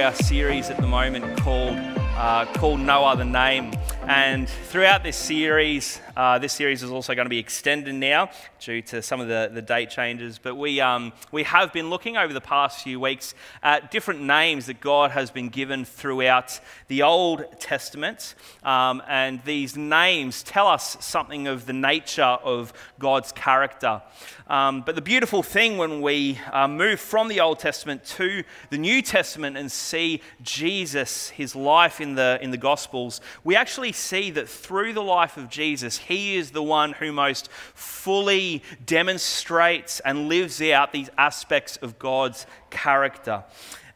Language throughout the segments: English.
our series at the moment called uh, called No Other Name, and throughout this series, uh, this series is also going to be extended now due to some of the, the date changes. But we, um, we have been looking over the past few weeks at different names that God has been given throughout the Old Testament. Um, and these names tell us something of the nature of God's character. Um, but the beautiful thing when we uh, move from the Old Testament to the New Testament and see Jesus, his life in the, in the Gospels, we actually see that through the life of Jesus, he is the one who most fully demonstrates and lives out these aspects of God's character.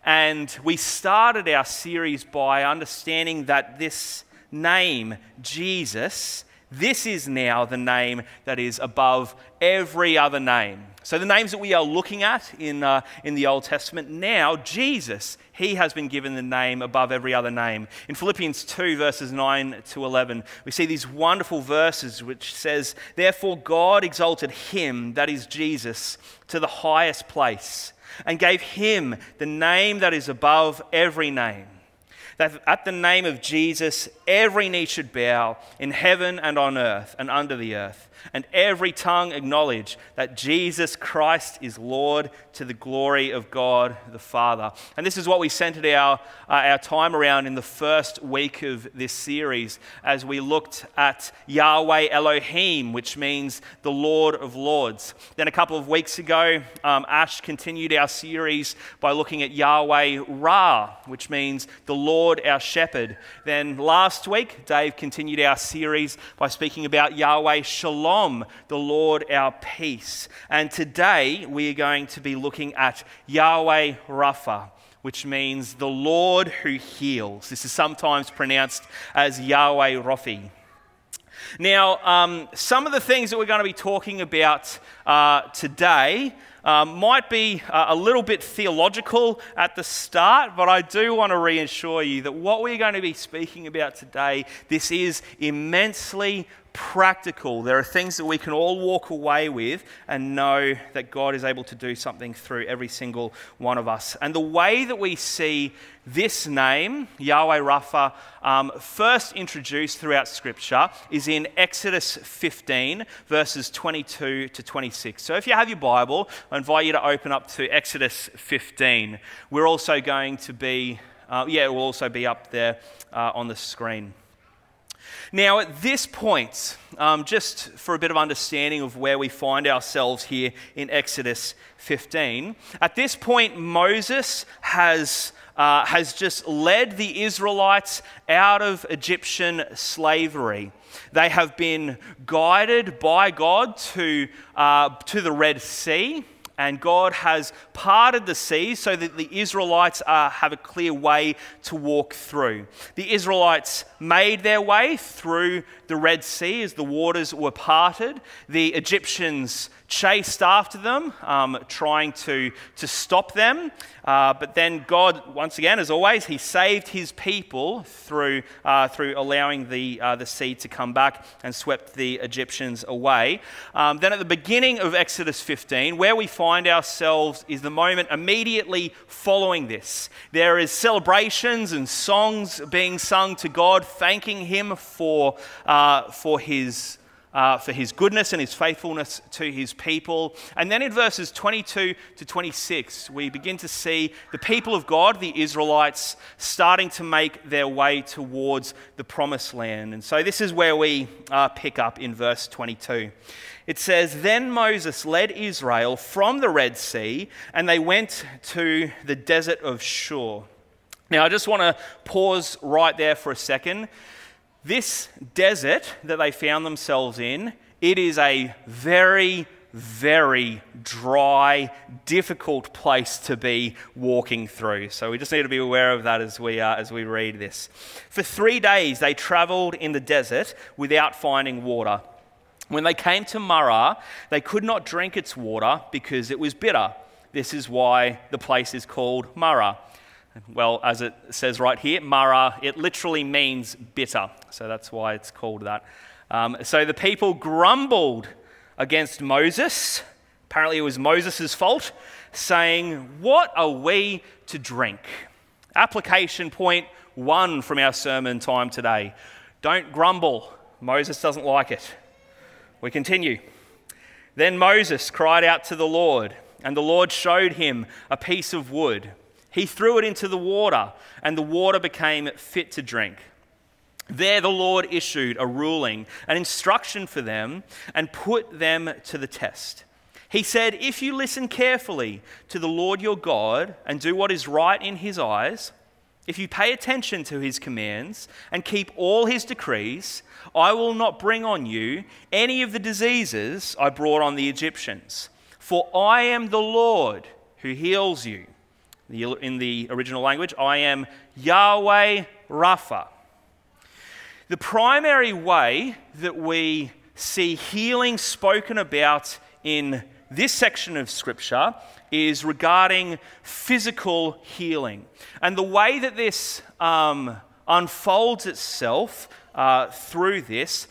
And we started our series by understanding that this name, Jesus, this is now the name that is above every other name. So, the names that we are looking at in, uh, in the Old Testament, now Jesus, he has been given the name above every other name. In Philippians 2, verses 9 to 11, we see these wonderful verses which says, Therefore, God exalted him, that is Jesus, to the highest place and gave him the name that is above every name that at the name of Jesus, every knee should bow in heaven and on earth and under the earth, and every tongue acknowledge that Jesus Christ is Lord to the glory of God the Father. And this is what we centered our, uh, our time around in the first week of this series as we looked at Yahweh Elohim, which means the Lord of Lords. Then a couple of weeks ago, um, Ash continued our series by looking at Yahweh Ra, which means the Lord our shepherd. Then last week, Dave continued our series by speaking about Yahweh Shalom, the Lord our peace. And today, we are going to be looking at Yahweh Rapha, which means the Lord who heals. This is sometimes pronounced as Yahweh Raphi. Now, um, some of the things that we're going to be talking about uh, today um, might be uh, a little bit theological at the start, but I do want to reassure you that what we're going to be speaking about today, this is immensely practical. There are things that we can all walk away with and know that God is able to do something through every single one of us. And the way that we see this name, Yahweh Rapha, um, first introduced throughout Scripture is in Exodus 15, verses 22 to 26. So if you have your Bible, I invite you to open up to Exodus 15. We're also going to be, uh, yeah, it will also be up there uh, on the screen. Now, at this point, um, just for a bit of understanding of where we find ourselves here in Exodus 15, at this point, Moses has, uh, has just led the Israelites out of Egyptian slavery. They have been guided by God to, uh, to the Red Sea and God has parted the sea so that the Israelites uh, have a clear way to walk through. The Israelites made their way through the Red Sea as the waters were parted. The Egyptians chased after them, um, trying to, to stop them. Uh, but then God, once again, as always, He saved His people through, uh, through allowing the, uh, the sea to come back and swept the Egyptians away. Um, then at the beginning of Exodus 15, where we find ourselves is the moment immediately following this. There is celebrations and songs being sung to God, thanking Him for, uh, for His uh, for his goodness and his faithfulness to his people. And then in verses 22 to 26, we begin to see the people of God, the Israelites, starting to make their way towards the promised land. And so this is where we uh, pick up in verse 22. It says, Then Moses led Israel from the Red Sea, and they went to the desert of Shur. Now, I just want to pause right there for a second this desert that they found themselves in, it is a very, very dry, difficult place to be walking through. So we just need to be aware of that as we, uh, as we read this. For three days, they traveled in the desert without finding water. When they came to Marah, they could not drink its water because it was bitter. This is why the place is called Marah. Well, as it says right here, Mara, it literally means bitter. So that's why it's called that. Um, so the people grumbled against Moses. Apparently, it was Moses' fault saying, What are we to drink? Application point one from our sermon time today. Don't grumble. Moses doesn't like it. We continue. Then Moses cried out to the Lord, and the Lord showed him a piece of wood. He threw it into the water, and the water became fit to drink. There the Lord issued a ruling, an instruction for them, and put them to the test. He said, If you listen carefully to the Lord your God and do what is right in his eyes, if you pay attention to his commands and keep all his decrees, I will not bring on you any of the diseases I brought on the Egyptians. For I am the Lord who heals you. In the original language, I am Yahweh Rapha. The primary way that we see healing spoken about in this section of Scripture is regarding physical healing. And the way that this um, unfolds itself uh, through this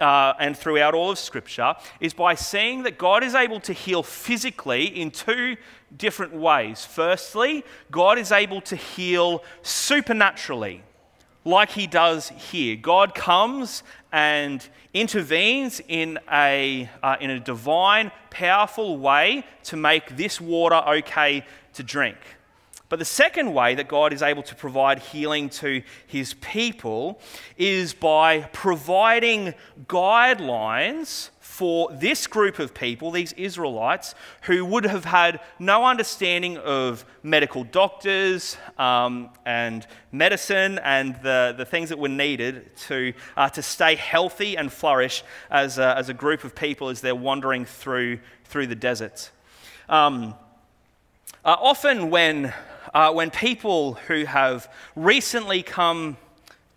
uh, and throughout all of Scripture is by seeing that God is able to heal physically in two different ways. Firstly, God is able to heal supernaturally like he does here. God comes and intervenes in a, uh, in a divine, powerful way to make this water okay to drink. But the second way that God is able to provide healing to his people is by providing guidelines for this group of people, these Israelites, who would have had no understanding of medical doctors um, and medicine and the, the things that were needed to, uh, to stay healthy and flourish as a, as a group of people as they're wandering through, through the desert. Um, uh, often, when, uh, when people who have recently come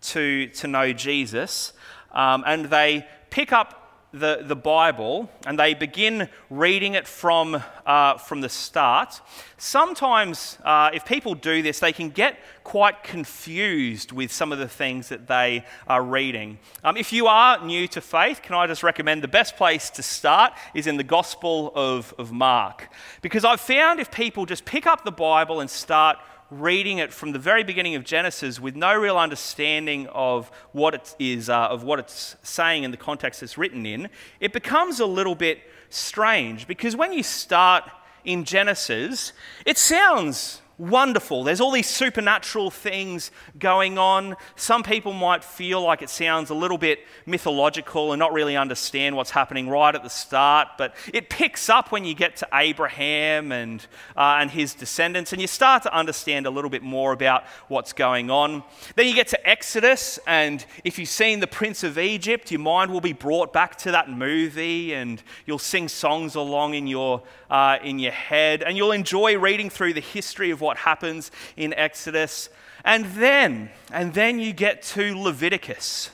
to, to know Jesus um, and they pick up the, the Bible and they begin reading it from, uh, from the start, sometimes uh, if people do this, they can get quite confused with some of the things that they are reading. Um, if you are new to faith, can I just recommend the best place to start is in the Gospel of, of Mark? Because I've found if people just pick up the Bible and start reading it from the very beginning of Genesis with no real understanding of what it is, uh, of what it's saying in the context it's written in, it becomes a little bit strange because when you start in Genesis, it sounds wonderful. There's all these supernatural things going on. Some people might feel like it sounds a little bit mythological and not really understand what's happening right at the start, but it picks up when you get to Abraham and, uh, and his descendants, and you start to understand a little bit more about what's going on. Then you get to Exodus, and if you've seen The Prince of Egypt, your mind will be brought back to that movie, and you'll sing songs along in your, uh, in your head, and you'll enjoy reading through the history of what what happens in Exodus. And then, and then you get to Leviticus.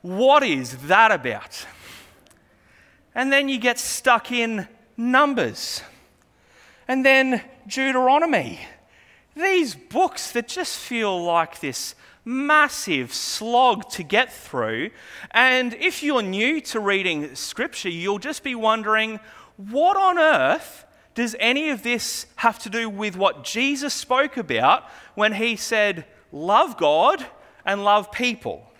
What is that about? And then you get stuck in Numbers. And then Deuteronomy. These books that just feel like this massive slog to get through. And if you're new to reading scripture, you'll just be wondering what on earth does any of this have to do with what Jesus spoke about when he said, Love God and love people?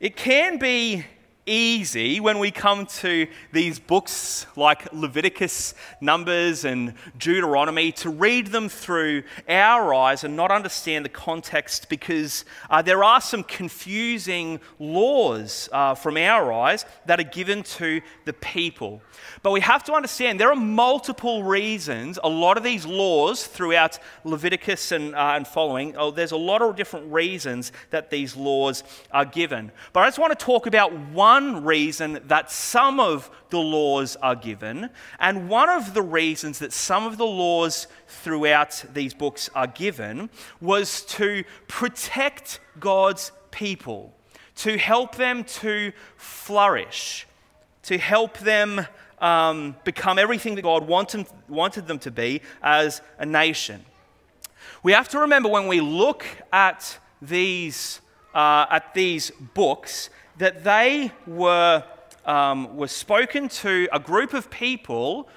It can be easy when we come to these books like Leviticus, Numbers, and Deuteronomy to read them through our eyes and not understand the context because uh, there are some confusing laws uh, from our eyes that are given to the people. But we have to understand there are multiple reasons, a lot of these laws throughout Leviticus and, uh, and following, oh, there's a lot of different reasons that these laws are given. But I just want to talk about one reason that some of the laws are given, and one of the reasons that some of the laws throughout these books are given was to protect God's people, to help them to flourish, to help them um, become everything that God wanted, wanted them to be as a nation. We have to remember when we look at these, uh, at these books that they were, um, were spoken to a group of people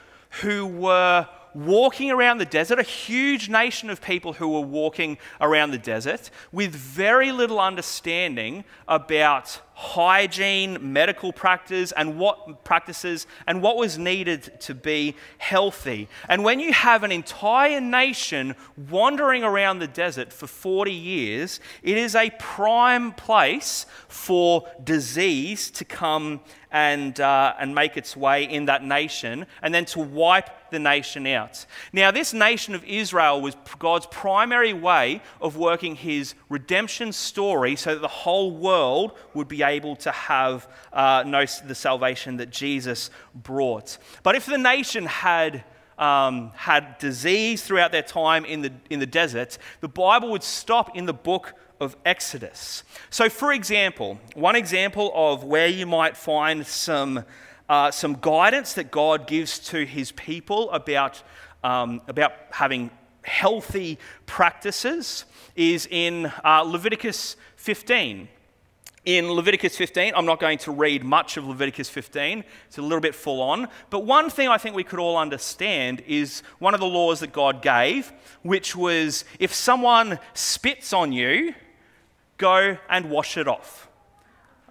who were walking around the desert, a huge nation of people who were walking around the desert with very little understanding about hygiene, medical practice, and what practices and what was needed to be healthy. And when you have an entire nation wandering around the desert for 40 years, it is a prime place for disease to come and, uh, and make its way in that nation, and then to wipe the nation out. Now, this nation of Israel was God's primary way of working his redemption story so that the whole world would be able to have uh, the salvation that Jesus brought. But if the nation had um, had disease throughout their time in the, in the desert, the Bible would stop in the book of Exodus. So, for example, one example of where you might find some, uh, some guidance that God gives to his people about, um, about having healthy practices is in uh, Leviticus 15. In Leviticus 15, I'm not going to read much of Leviticus 15, it's a little bit full on. But one thing I think we could all understand is one of the laws that God gave, which was if someone spits on you, go and wash it off.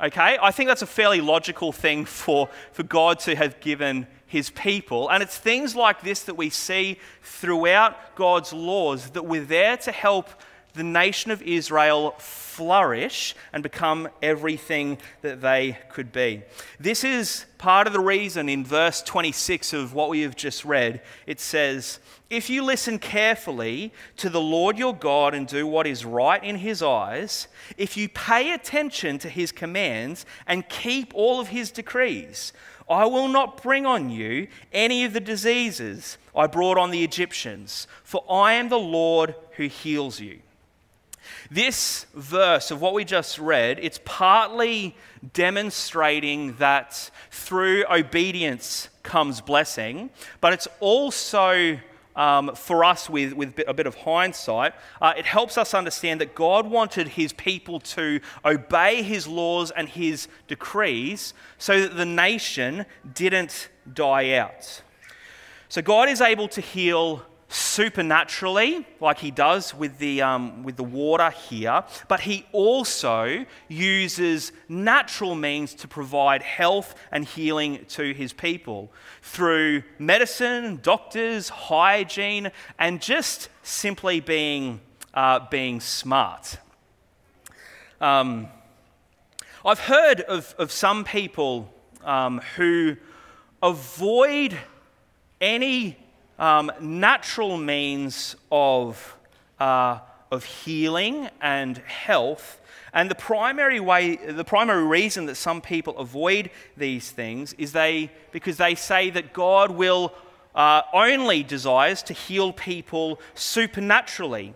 Okay? I think that's a fairly logical thing for, for God to have given his people. And it's things like this that we see throughout God's laws that we're there to help the nation of Israel flourish and become everything that they could be. This is part of the reason in verse 26 of what we have just read. It says, If you listen carefully to the Lord your God and do what is right in his eyes, if you pay attention to his commands and keep all of his decrees, I will not bring on you any of the diseases I brought on the Egyptians, for I am the Lord who heals you. This verse of what we just read, it's partly demonstrating that through obedience comes blessing, but it's also um, for us with, with a bit of hindsight, uh, it helps us understand that God wanted his people to obey his laws and his decrees so that the nation didn't die out. So God is able to heal supernaturally, like he does with the, um, with the water here, but he also uses natural means to provide health and healing to his people through medicine, doctors, hygiene, and just simply being, uh, being smart. Um, I've heard of, of some people um, who avoid any um, natural means of, uh, of healing and health. And the primary way, the primary reason that some people avoid these things is they, because they say that God will uh, only desires to heal people supernaturally.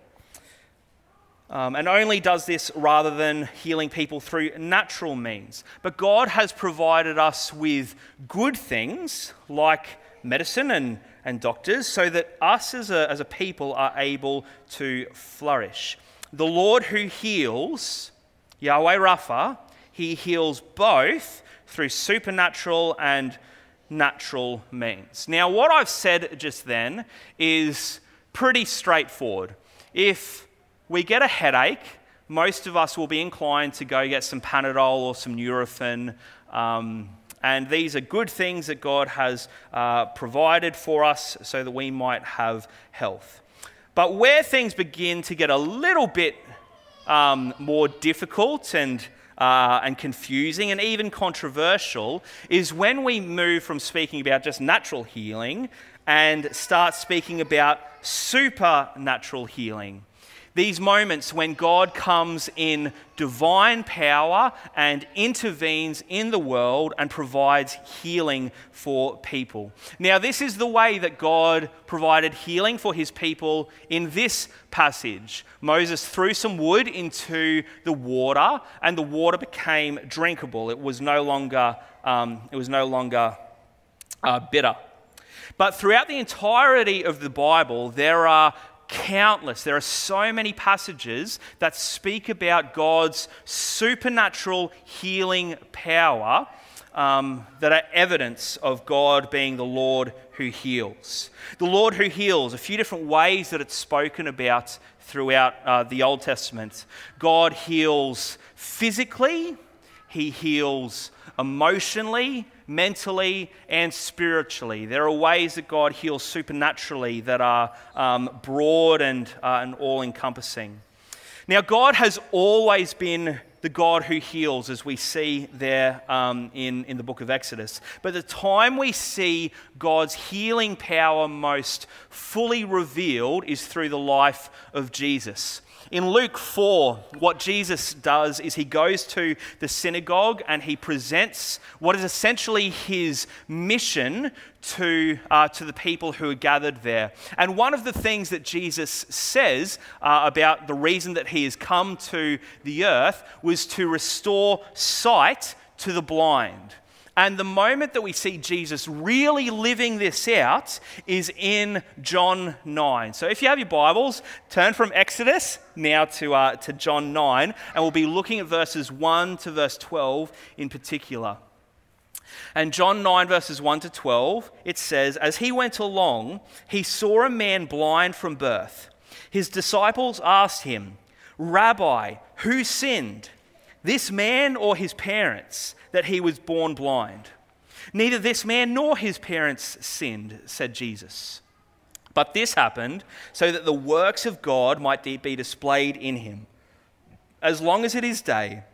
Um, and only does this rather than healing people through natural means. But God has provided us with good things like medicine and and doctors so that us as a, as a people are able to flourish. The Lord who heals, Yahweh Rapha, he heals both through supernatural and natural means. Now, what I've said just then is pretty straightforward. If we get a headache, most of us will be inclined to go get some Panadol or some Nurofen. Um, and these are good things that God has uh, provided for us so that we might have health. But where things begin to get a little bit um, more difficult and uh, and confusing and even controversial is when we move from speaking about just natural healing and start speaking about supernatural healing. These moments when God comes in divine power and intervenes in the world and provides healing for people. Now, this is the way that God provided healing for his people in this passage. Moses threw some wood into the water, and the water became drinkable. It was no longer, um, it was no longer uh, bitter. But throughout the entirety of the Bible, there are countless. There are so many passages that speak about God's supernatural healing power um, that are evidence of God being the Lord who heals. The Lord who heals, a few different ways that it's spoken about throughout uh, the Old Testament. God heals physically, He heals emotionally, mentally, and spiritually. There are ways that God heals supernaturally that are um, broad and, uh, and all encompassing. Now, God has always been the God who heals, as we see there um, in, in the book of Exodus. But the time we see God's healing power most fully revealed is through the life of Jesus. In Luke 4, what Jesus does is he goes to the synagogue and he presents what is essentially his mission to, uh, to the people who are gathered there. And one of the things that Jesus says uh, about the reason that he has come to the earth was to restore sight to the blind. And the moment that we see Jesus really living this out is in John 9. So if you have your Bibles, turn from Exodus now to, uh, to John 9, and we'll be looking at verses 1 to verse 12 in particular. And John 9, verses 1 to 12, it says, As he went along, he saw a man blind from birth. His disciples asked him, Rabbi, who sinned, this man or his parents? that he was born blind. Neither this man nor his parents sinned, said Jesus. But this happened so that the works of God might be displayed in him. As long as it is day,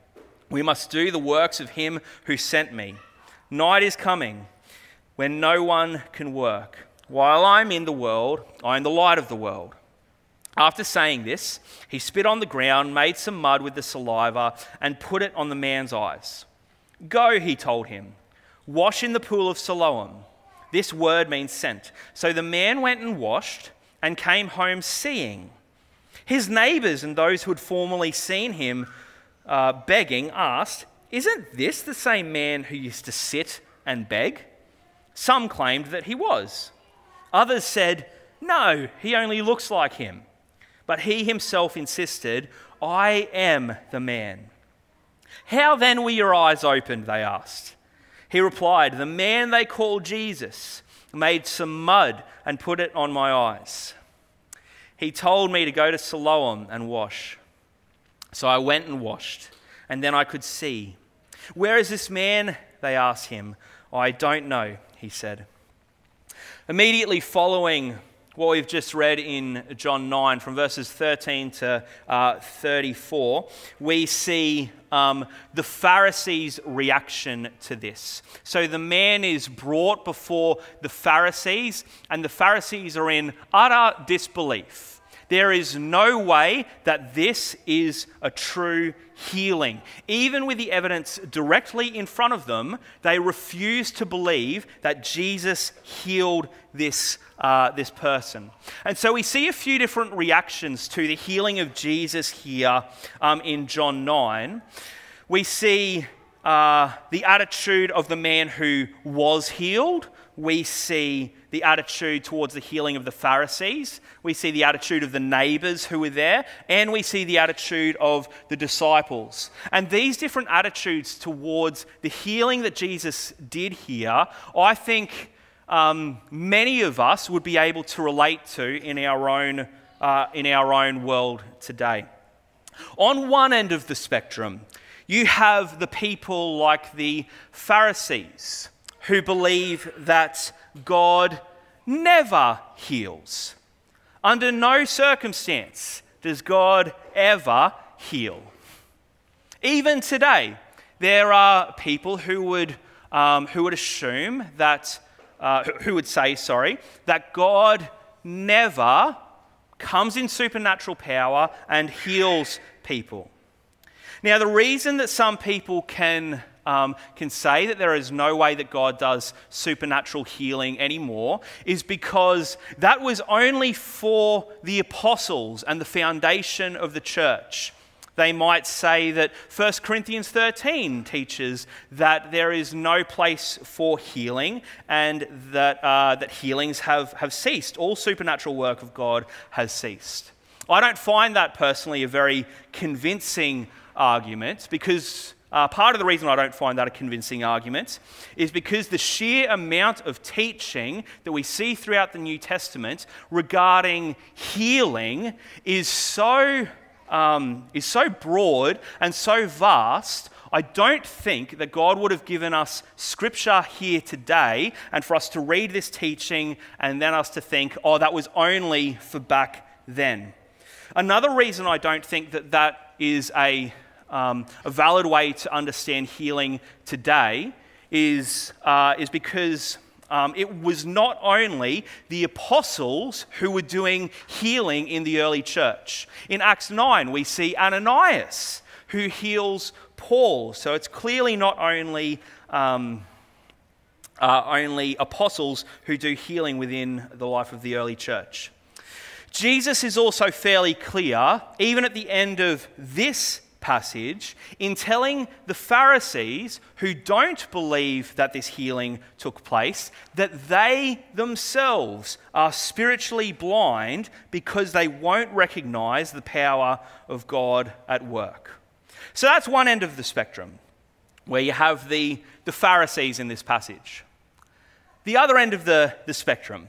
we must do the works of him who sent me. Night is coming when no one can work. While I'm in the world, I am the light of the world. After saying this, he spit on the ground, made some mud with the saliva, and put it on the man's eyes. Go, he told him, wash in the pool of Siloam. This word means sent. So the man went and washed and came home seeing. His neighbors and those who had formerly seen him uh, begging asked, Isn't this the same man who used to sit and beg? Some claimed that he was. Others said, No, he only looks like him. But he himself insisted, I am the man. How then were your eyes opened? They asked. He replied, The man they call Jesus made some mud and put it on my eyes. He told me to go to Siloam and wash. So I went and washed, and then I could see. Where is this man? They asked him. I don't know, he said. Immediately following what we've just read in John 9, from verses 13 to uh, 34, we see um, the Pharisees' reaction to this. So the man is brought before the Pharisees, and the Pharisees are in utter disbelief. There is no way that this is a true healing. Even with the evidence directly in front of them, they refuse to believe that Jesus healed this, uh, this person. And so we see a few different reactions to the healing of Jesus here um, in John 9. We see uh, the attitude of the man who was healed. We see the attitude towards the healing of the Pharisees. We see the attitude of the neighbors who were there. And we see the attitude of the disciples. And these different attitudes towards the healing that Jesus did here, I think um, many of us would be able to relate to in our own, uh, in our own world today. On one end of the spectrum, you have the people like the Pharisees who believe that God never heals. Under no circumstance does God ever heal. Even today, there are people who would, um, who would assume that, uh, who would say, sorry, that God never comes in supernatural power and heals people. Now, the reason that some people can um, can say that there is no way that God does supernatural healing anymore is because that was only for the apostles and the foundation of the church. They might say that 1 Corinthians 13 teaches that there is no place for healing and that, uh, that healings have, have ceased. All supernatural work of God has ceased. I don't find that personally a very convincing argument because uh, part of the reason I don't find that a convincing argument is because the sheer amount of teaching that we see throughout the New Testament regarding healing is so, um, is so broad and so vast. I don't think that God would have given us scripture here today and for us to read this teaching and then us to think, oh, that was only for back then. Another reason I don't think that that is a um, a valid way to understand healing today is, uh, is because um, it was not only the apostles who were doing healing in the early church. In Acts 9, we see Ananias who heals Paul. So it's clearly not only. Um, uh, only apostles who do healing within the life of the early church. Jesus is also fairly clear, even at the end of this passage in telling the Pharisees who don't believe that this healing took place that they themselves are spiritually blind because they won't recognize the power of God at work. So that's one end of the spectrum where you have the, the Pharisees in this passage. The other end of the, the spectrum,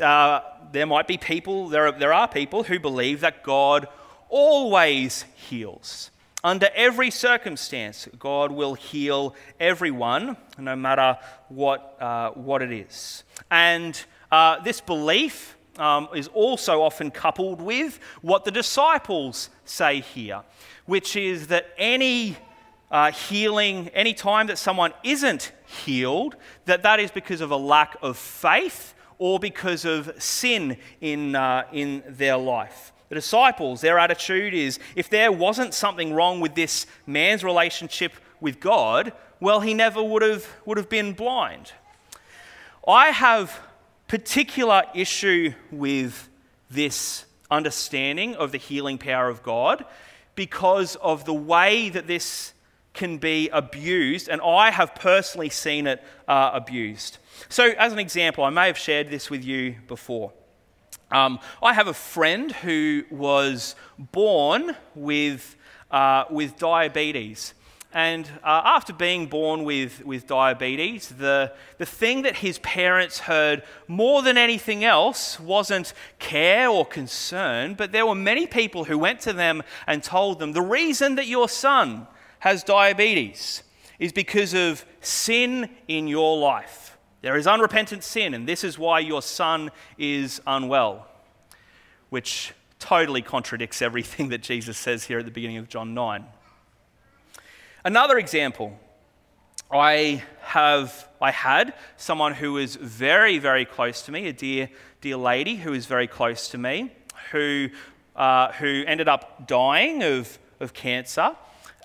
uh, there might be people, there are, there are people who believe that God always heals. Under every circumstance, God will heal everyone, no matter what, uh, what it is. And uh, this belief um, is also often coupled with what the disciples say here, which is that any uh, healing, any time that someone isn't healed, that that is because of a lack of faith or because of sin in, uh, in their life. The disciples, their attitude is if there wasn't something wrong with this man's relationship with God, well, he never would have, would have been blind. I have particular issue with this understanding of the healing power of God because of the way that this can be abused, and I have personally seen it uh, abused. So, as an example, I may have shared this with you before. Um, I have a friend who was born with, uh, with diabetes. And uh, after being born with, with diabetes, the, the thing that his parents heard more than anything else wasn't care or concern, but there were many people who went to them and told them the reason that your son has diabetes is because of sin in your life. There is unrepentant sin, and this is why your son is unwell, which totally contradicts everything that Jesus says here at the beginning of John 9. Another example I have I had someone who was very very close to me, a dear dear lady who was very close to me, who uh, who ended up dying of of cancer.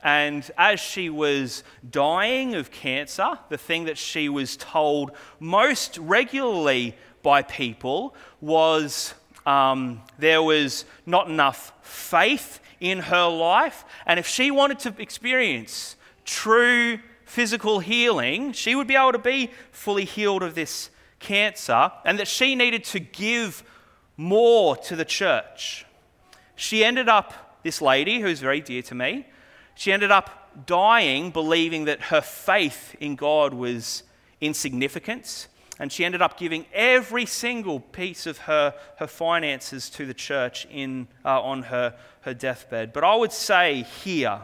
And as she was dying of cancer, the thing that she was told most regularly by people was um, there was not enough faith in her life. And if she wanted to experience true physical healing, she would be able to be fully healed of this cancer, and that she needed to give more to the church. She ended up, this lady who's very dear to me, she ended up dying believing that her faith in God was insignificant. And she ended up giving every single piece of her, her finances to the church in, uh, on her, her deathbed. But I would say here,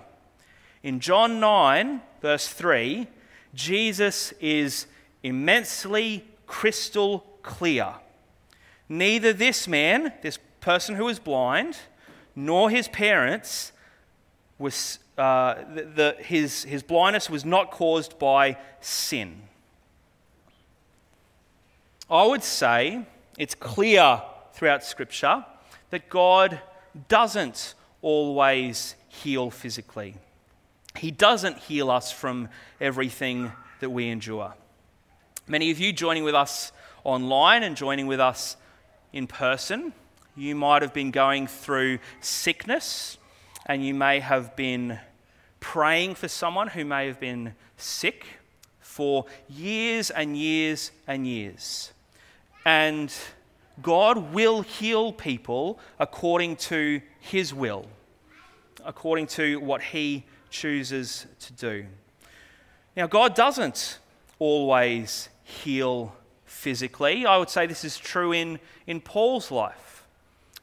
in John 9, verse 3, Jesus is immensely crystal clear. Neither this man, this person who was blind, nor his parents was uh, the, the, his, his blindness was not caused by sin. I would say it's clear throughout Scripture that God doesn't always heal physically. He doesn't heal us from everything that we endure. Many of you joining with us online and joining with us in person, you might have been going through sickness and you may have been praying for someone who may have been sick for years and years and years. And God will heal people according to His will, according to what He chooses to do. Now, God doesn't always heal physically. I would say this is true in, in Paul's life.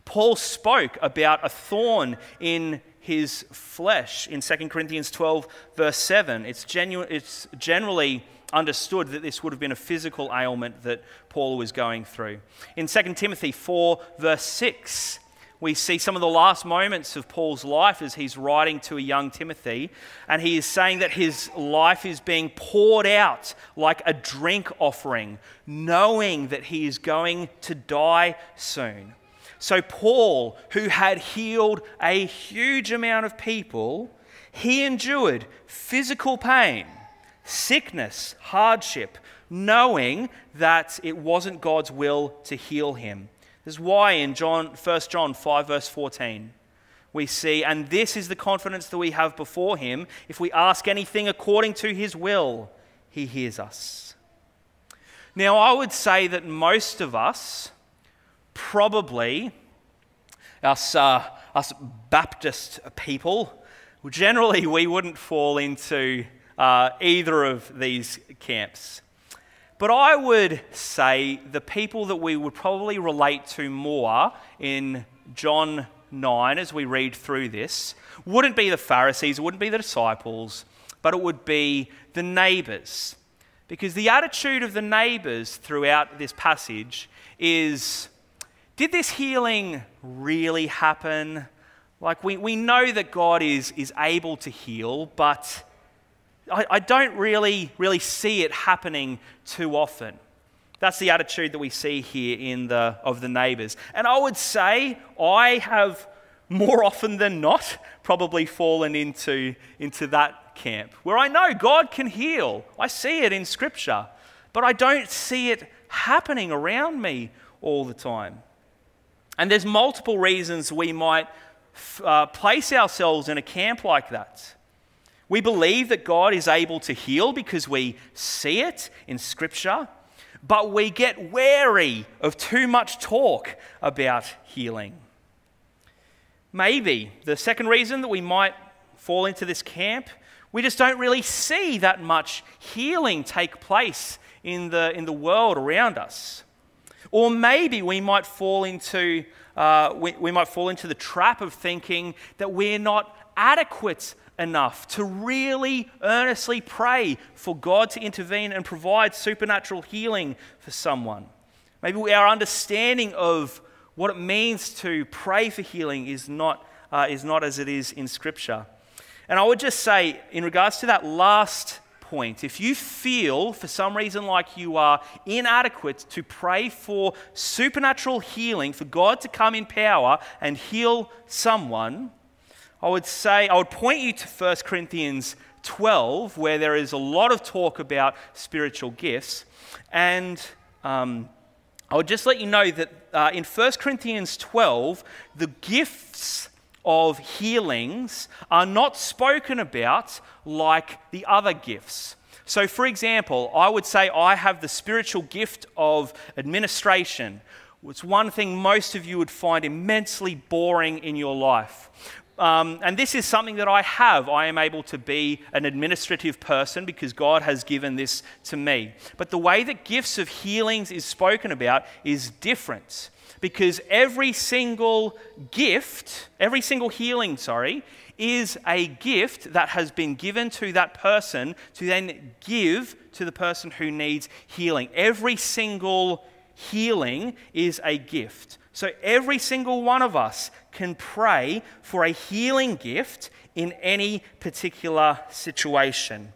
Paul spoke about a thorn in his flesh in 2 Corinthians 12, verse 7. It's, genu- it's generally understood that this would have been a physical ailment that Paul was going through. In 2 Timothy 4, verse 6, we see some of the last moments of Paul's life as he's writing to a young Timothy, and he is saying that his life is being poured out like a drink offering, knowing that he is going to die soon. So, Paul, who had healed a huge amount of people, he endured physical pain, sickness, hardship, knowing that it wasn't God's will to heal him. This is why in John, 1 John 5, verse 14, we see, and this is the confidence that we have before him. If we ask anything according to his will, he hears us. Now, I would say that most of us probably, us, uh, us Baptist people, generally we wouldn't fall into uh, either of these camps. But I would say the people that we would probably relate to more in John 9 as we read through this wouldn't be the Pharisees, it wouldn't be the disciples, but it would be the neighbors. Because the attitude of the neighbors throughout this passage is did this healing really happen? Like, we, we know that God is, is able to heal, but I, I don't really, really see it happening too often. That's the attitude that we see here in the, of the neighbors. And I would say I have more often than not probably fallen into, into that camp where I know God can heal. I see it in Scripture, but I don't see it happening around me all the time. And there's multiple reasons we might uh, place ourselves in a camp like that. We believe that God is able to heal because we see it in Scripture, but we get wary of too much talk about healing. Maybe the second reason that we might fall into this camp, we just don't really see that much healing take place in the, in the world around us. Or maybe we might fall into, uh, we, we might fall into the trap of thinking that we're not adequate enough to really earnestly pray for God to intervene and provide supernatural healing for someone. Maybe our understanding of what it means to pray for healing is not, uh, is not as it is in Scripture. And I would just say, in regards to that last point, if you feel for some reason like you are inadequate to pray for supernatural healing, for God to come in power and heal someone, I would say, I would point you to 1 Corinthians 12, where there is a lot of talk about spiritual gifts. And um, I would just let you know that uh, in 1 Corinthians 12, the gifts of healings are not spoken about like the other gifts. So, for example, I would say I have the spiritual gift of administration. It's one thing most of you would find immensely boring in your life. Um, and this is something that I have. I am able to be an administrative person because God has given this to me. But the way that gifts of healings is spoken about is different because every single gift, every single healing, sorry, is a gift that has been given to that person to then give to the person who needs healing. Every single healing is a gift. So every single one of us can pray for a healing gift in any particular situation.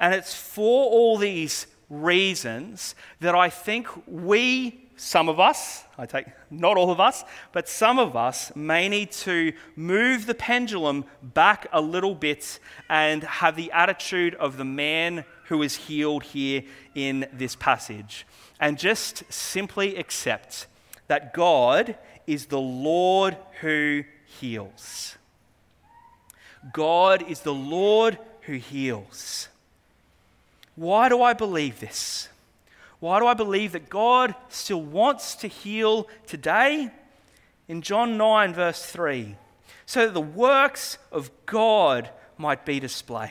And it's for all these reasons that I think we, some of us, I take not all of us, but some of us may need to move the pendulum back a little bit and have the attitude of the man who is healed here in this passage. And just simply accept that God is the Lord who heals. God is the Lord who heals. Why do I believe this? Why do I believe that God still wants to heal today? In John 9, verse 3, so that the works of God might be displayed.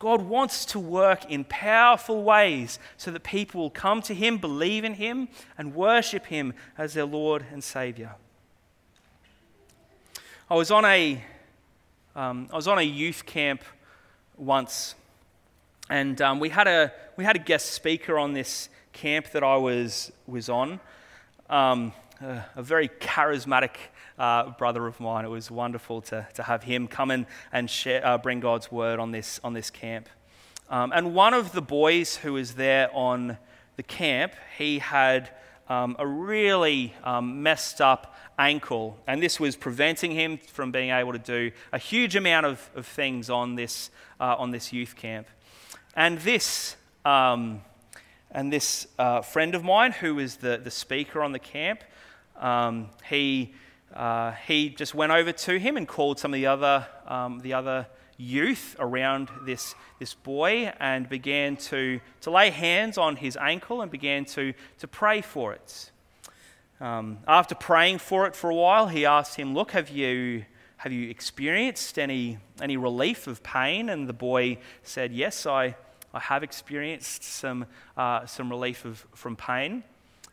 God wants to work in powerful ways so that people will come to Him, believe in Him, and worship Him as their Lord and Savior. I was on a, um, I was on a youth camp once, and um, we, had a, we had a guest speaker on this camp that I was, was on. Um, a, a very charismatic uh, brother of mine. It was wonderful to, to have him come in and share, uh, bring God's word on this, on this camp. Um, and one of the boys who was there on the camp, he had um, a really um, messed up ankle, and this was preventing him from being able to do a huge amount of, of things on this, uh, on this youth camp. And this, um, and this uh, friend of mine, who was the, the speaker on the camp, um, he uh, he just went over to him and called some of the other, um, the other youth around this, this boy and began to, to lay hands on his ankle and began to, to pray for it. Um, after praying for it for a while, he asked him, Look, have you, have you experienced any, any relief of pain? And the boy said, Yes, I, I have experienced some, uh, some relief of, from pain.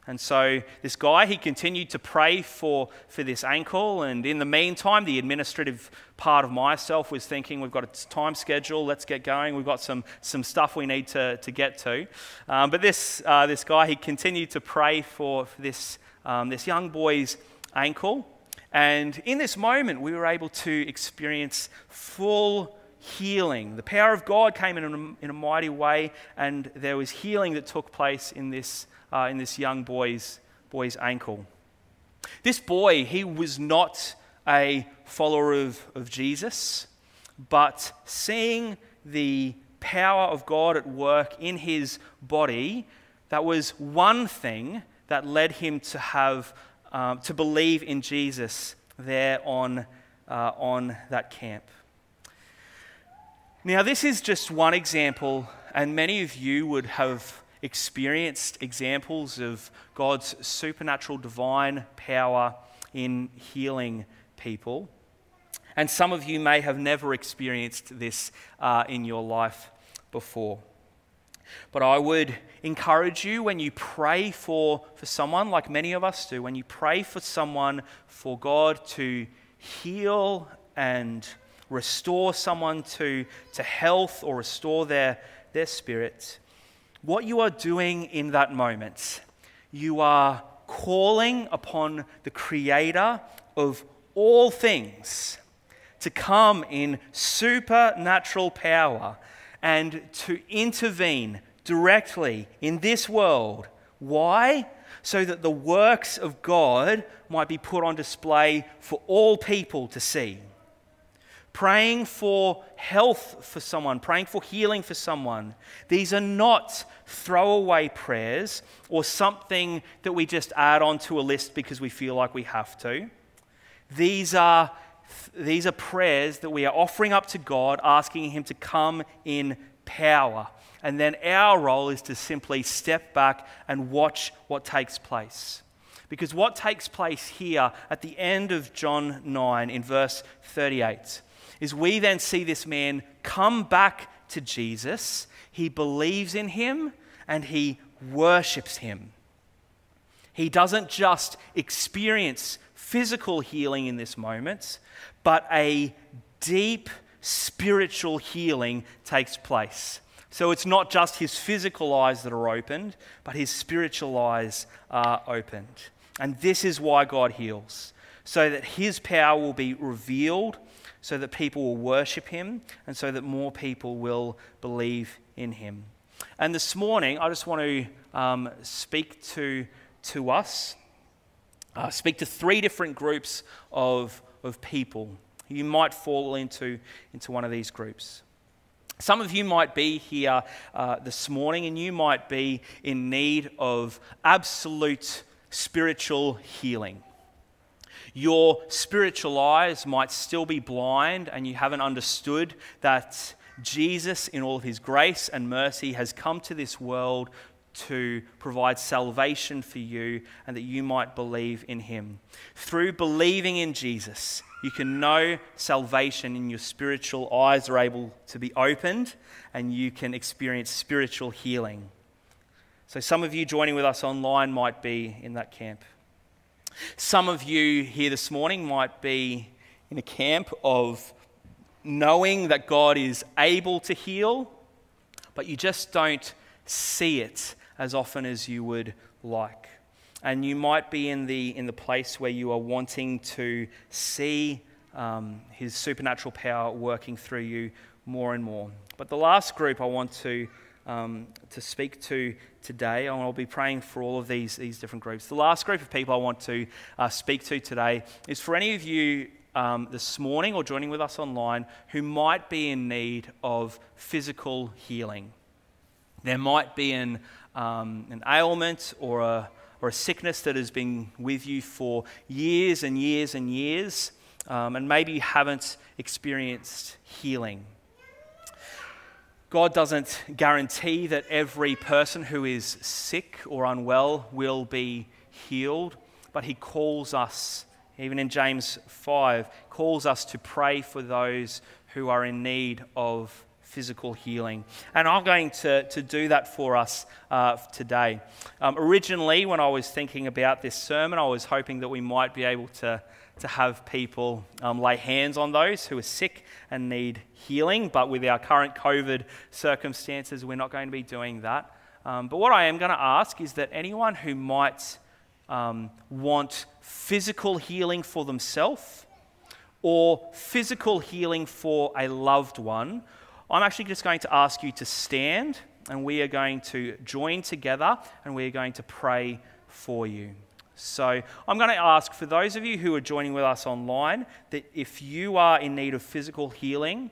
And so this guy, he continued to pray for, for this ankle. And in the meantime, the administrative part of myself was thinking, we've got a time schedule, let's get going. We've got some, some stuff we need to, to get to. Um, but this, uh, this guy, he continued to pray for, for this, um, this young boy's ankle. And in this moment, we were able to experience full healing. The power of God came in a, in a mighty way, and there was healing that took place in this uh, in this young boy's, boy's ankle. This boy, he was not a follower of, of Jesus, but seeing the power of God at work in his body, that was one thing that led him to have um, to believe in Jesus there on, uh, on that camp. Now, this is just one example, and many of you would have experienced examples of God's supernatural divine power in healing people. And some of you may have never experienced this uh, in your life before. But I would encourage you when you pray for, for someone, like many of us do, when you pray for someone for God to heal and restore someone to, to health or restore their, their spirit, what you are doing in that moment, you are calling upon the Creator of all things to come in supernatural power and to intervene directly in this world. Why? So that the works of God might be put on display for all people to see praying for health for someone, praying for healing for someone. These are not throwaway prayers or something that we just add onto a list because we feel like we have to. These are, these are prayers that we are offering up to God, asking Him to come in power. And then our role is to simply step back and watch what takes place. Because what takes place here at the end of John 9 in verse 38 is we then see this man come back to Jesus. He believes in him and he worships him. He doesn't just experience physical healing in this moment, but a deep spiritual healing takes place. So it's not just his physical eyes that are opened, but his spiritual eyes are opened. And this is why God heals, so that his power will be revealed so that people will worship him and so that more people will believe in him. And this morning, I just want to um, speak to, to us, uh, speak to three different groups of, of people. You might fall into, into one of these groups. Some of you might be here uh, this morning and you might be in need of absolute spiritual healing. Your spiritual eyes might still be blind and you haven't understood that Jesus, in all of his grace and mercy, has come to this world to provide salvation for you and that you might believe in him. Through believing in Jesus, you can know salvation and your spiritual eyes are able to be opened and you can experience spiritual healing. So, some of you joining with us online might be in that camp. Some of you here this morning might be in a camp of knowing that God is able to heal, but you just don't see it as often as you would like. And you might be in the, in the place where you are wanting to see um, His supernatural power working through you more and more. But the last group I want to, um, to speak to today, and I'll be praying for all of these, these different groups. The last group of people I want to uh, speak to today is for any of you um, this morning or joining with us online who might be in need of physical healing. There might be an, um, an ailment or a, or a sickness that has been with you for years and years and years, um, and maybe you haven't experienced healing. God doesn't guarantee that every person who is sick or unwell will be healed, but He calls us even in James 5, calls us to pray for those who are in need of physical healing. And I'm going to, to do that for us uh, today. Um, originally, when I was thinking about this sermon, I was hoping that we might be able to, to have people um, lay hands on those who are sick and need healing. But with our current COVID circumstances, we're not going to be doing that. Um, but what I am going to ask is that anyone who might um, want physical healing for themselves or physical healing for a loved one, I'm actually just going to ask you to stand and we are going to join together and we are going to pray for you. So, I'm going to ask for those of you who are joining with us online that if you are in need of physical healing,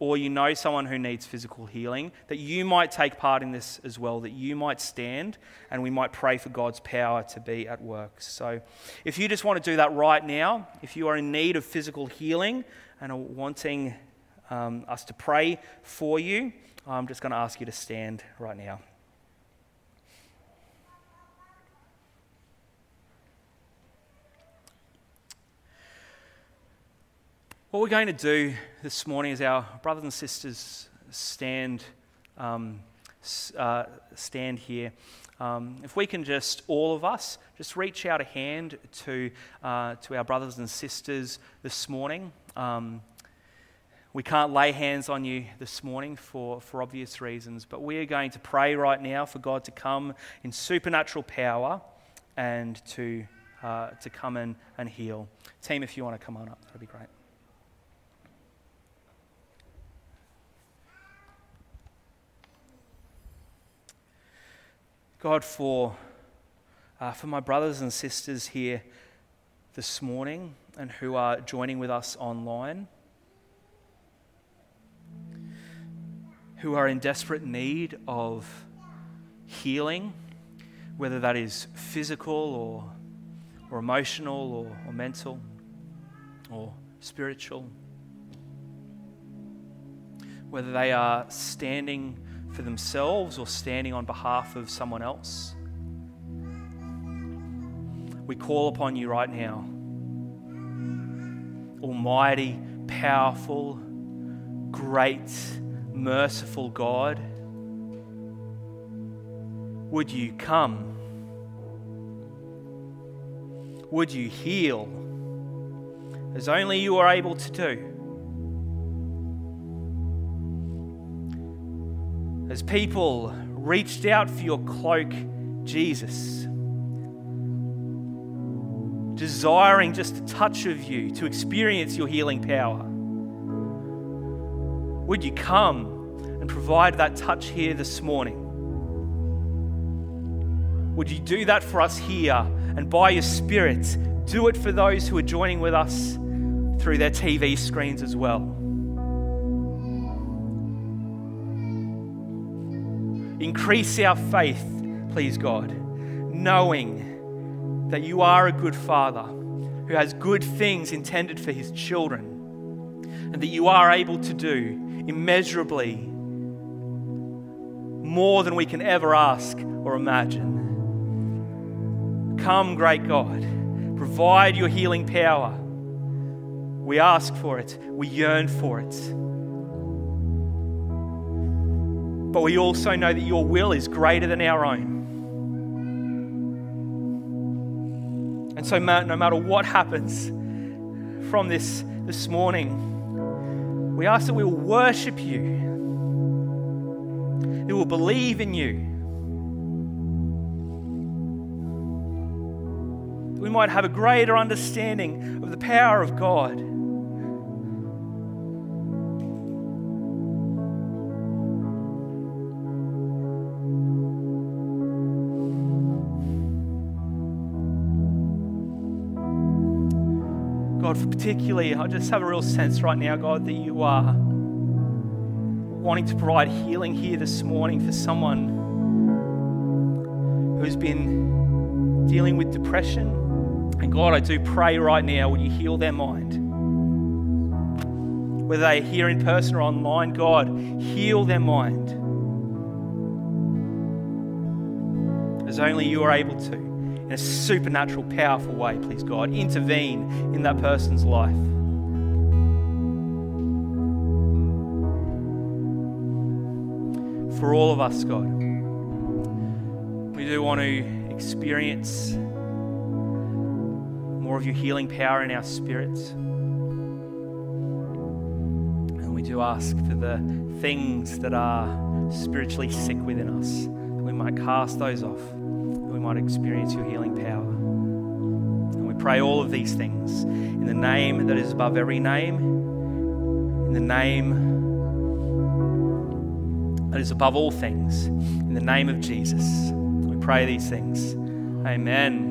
or you know someone who needs physical healing, that you might take part in this as well, that you might stand and we might pray for God's power to be at work. So, if you just want to do that right now, if you are in need of physical healing and are wanting um, us to pray for you, I'm just going to ask you to stand right now. What we're going to do this morning is our brothers and sisters stand, um, uh, stand here. Um, if we can just, all of us, just reach out a hand to, uh, to our brothers and sisters this morning. Um, we can't lay hands on you this morning for, for obvious reasons, but we are going to pray right now for God to come in supernatural power and to, uh, to come in and heal. Team, if you want to come on up, that'd be great. God, for, uh, for my brothers and sisters here this morning and who are joining with us online, who are in desperate need of healing, whether that is physical or, or emotional or, or mental or spiritual, whether they are standing for themselves or standing on behalf of someone else. We call upon you right now. Almighty, powerful, great, merciful God, would you come? Would you heal as only you are able to do? as people reached out for your cloak, Jesus, desiring just a touch of you to experience your healing power. Would you come and provide that touch here this morning? Would you do that for us here and by your Spirit, do it for those who are joining with us through their TV screens as well? Increase our faith, please, God, knowing that you are a good Father who has good things intended for his children, and that you are able to do immeasurably more than we can ever ask or imagine. Come, great God, provide your healing power. We ask for it, we yearn for it. But we also know that your will is greater than our own. And so, no matter what happens from this this morning, we ask that we will worship you, we will believe in you, we might have a greater understanding of the power of God. God, particularly, I just have a real sense right now, God, that you are wanting to provide healing here this morning for someone who's been dealing with depression. And God, I do pray right now, would you heal their mind? Whether they're here in person or online, God, heal their mind. As only you are able to in a supernatural, powerful way, please, God. Intervene in that person's life. For all of us, God, we do want to experience more of your healing power in our spirits. And we do ask for the things that are spiritually sick within us, that we might cast those off might experience your healing power. And we pray all of these things in the name that is above every name, in the name that is above all things, in the name of Jesus. We pray these things. Amen.